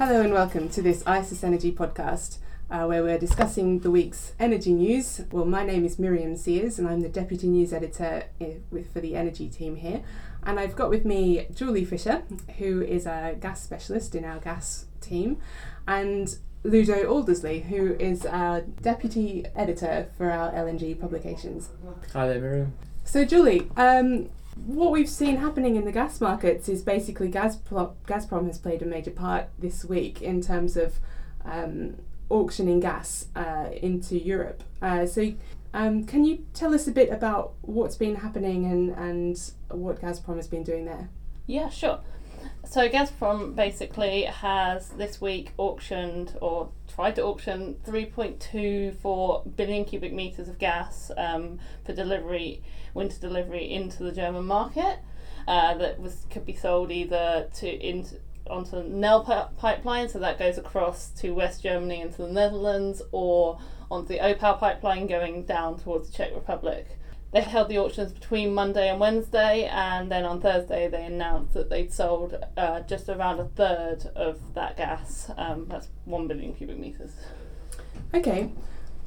Hello and welcome to this ICIS Energy podcast, uh, where we're discussing the week's energy news. Well, my name is Miriam Sears, and I'm the deputy news editor for the energy team here. And I've got with me Julie Fisher, who is a gas specialist in our gas team, and Ludo Aldersley, who is our deputy editor for our LNG publications. Hi there, Miriam. So, Julie, um, what we've seen happening in the gas markets is basically Gazprom, Gazprom has played a major part this week in terms of um, auctioning gas uh, into Europe. Uh, so, um, can you tell us a bit about what's been happening and, and what Gazprom has been doing there? Yeah, sure. So Gazprom basically has this week auctioned or tried to auction 3.24 billion cubic meters of gas um, for delivery, winter delivery into the German market. Uh, that was could be sold either to into onto the Nel pi- pipeline, so that goes across to West Germany into the Netherlands, or onto the Opal pipeline going down towards the Czech Republic. They held the auctions between Monday and Wednesday, and then on Thursday they announced that they'd sold uh, just around a third of that gas. Um, that's one billion cubic meters. Okay,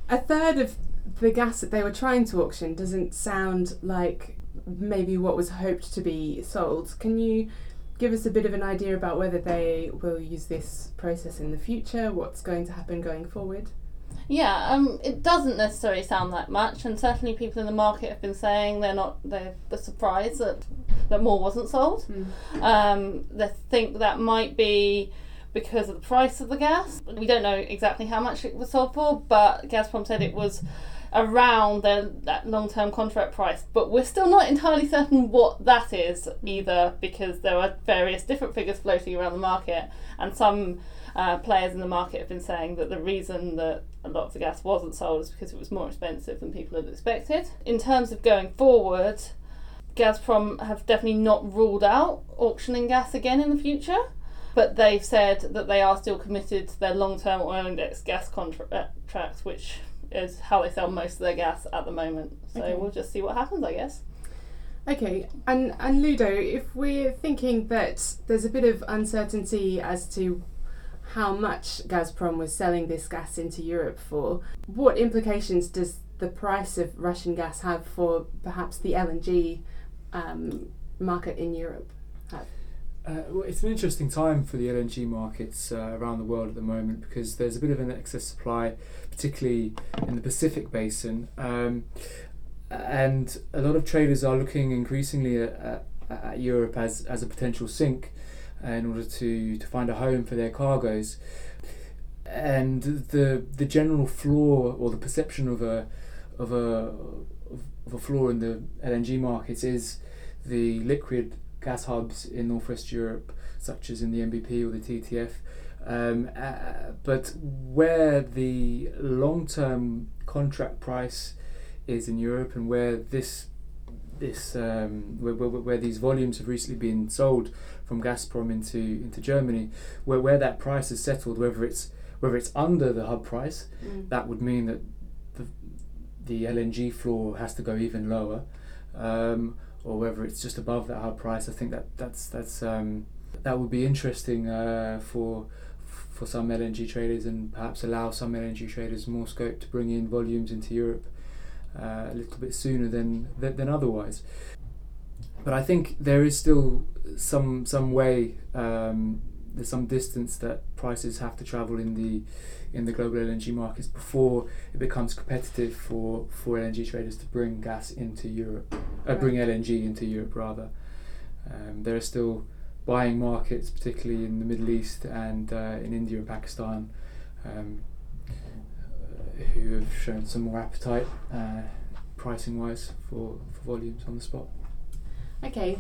a third of the gas that they were trying to auction doesn't sound like maybe what was hoped to be sold. Can you give us a bit of an idea about whether they will use this process in the future? What's going to happen going forward? Yeah, um, it doesn't necessarily sound that much, and certainly people in the market have been saying they're not they're, surprised that that more wasn't sold. Um, they think that might be because of the price of the gas. We don't know exactly how much it was sold for, but Gazprom said it was around their, that long-term contract price. But we're still not entirely certain what that is either, because there are various different figures floating around the market, and some. Uh, players in the market have been saying that the reason that a lot of the gas wasn't sold is because it was more expensive than people had expected. In terms of going forward, Gazprom have definitely not ruled out auctioning gas again in the future, but they've said that they are still committed to their long term oil index gas contracts, which is how they sell most of their gas at the moment. So Okay. we'll just see what happens, I guess. Okay, and, and Ludo, if we're thinking that there's a bit of uncertainty as to how much Gazprom was selling this gas into Europe for, what implications does the price of Russian gas have for perhaps the LNG um, market in Europe? Uh, well, it's an interesting time for the LNG markets uh, around the world at the moment because there's a bit of an excess supply, particularly in the Pacific basin. Um, and a lot of traders are looking increasingly at, at, at Europe as, as a potential sink in order to, to find a home for their cargoes. And the the general floor or the perception of a of a of a floor in the LNG markets is the liquid gas hubs in northwest Europe, such as in the NBP or the TTF. Um, uh, but where the long term contract price is in Europe and where this this um, where, where, where these volumes have recently been sold from Gazprom into into Germany, where, where that price is settled, whether it's whether it's under the hub price, Mm. that would mean that the the LNG floor has to go even lower, um, or whether it's just above that hub price. I think that that's that's um, that would be interesting uh, for for some LNG traders and perhaps allow some LNG traders more scope to bring in volumes into Europe uh, a little bit sooner than, than than otherwise. But I think there is still some some way. Um, there's some distance that prices have to travel in the in the global LNG markets before it becomes competitive for, for LNG traders to bring gas into Europe, uh, bring LNG into Europe rather. Um, there are still buying markets, particularly in the Middle East and uh, in India and Pakistan, um, who have shown some more appetite, uh, pricing wise, for, for volumes on the spot. Okay,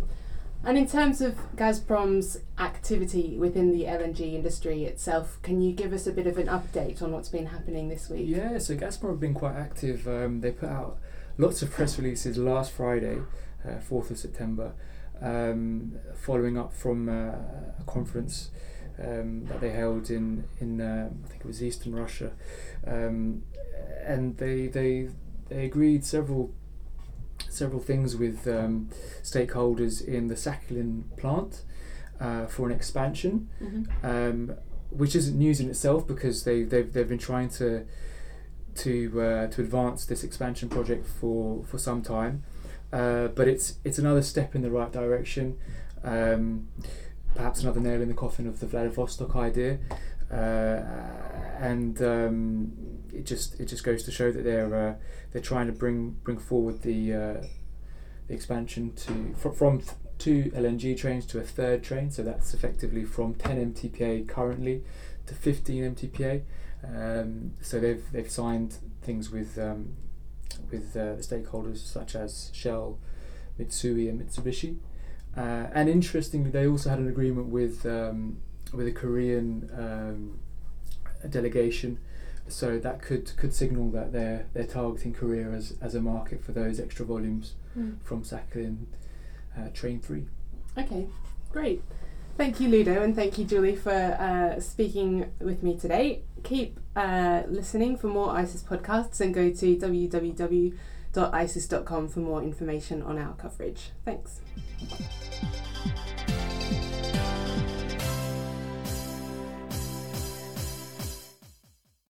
and in terms of Gazprom's activity within the LNG industry itself, can you give us a bit of an update on what's been happening this week? Yeah, so Gazprom have been quite active. Um, they put out lots of press releases last Friday, uh, 4th of September, um, following up from uh, a conference um, that they held in, in uh, I think it was Eastern Russia. Um, and they, they, they agreed several several things with um, stakeholders in the Sakhalin plant uh, for an expansion. Mhm. Um, which isn't news in itself because they they've they've been trying to to uh, to advance this expansion project for for some time. Uh, but it's it's another step in the right direction. Um, perhaps another nail in the coffin of the Vladivostok idea, uh, and um, it just it just goes to show that they're uh, they're trying to bring bring forward the, uh, the expansion to fr- from two LNG trains to a third train. So that's effectively from 10 MTPA currently to 15 MTPA. Um, so they've they've signed things with um, with uh, the stakeholders such as Shell, Mitsui, and Mitsubishi. Uh, and interestingly, they also had an agreement with um, with a Korean um, delegation, so that could could signal that they're they're targeting Korea as, as a market for those extra volumes Mm. from Sakhalin uh, Train Three. Okay, great. Thank you, Ludo, and thank you, Julie, for uh, speaking with me today. Keep uh, listening for more ICIS podcasts and go to www.icis.com for more information on our coverage. Thanks.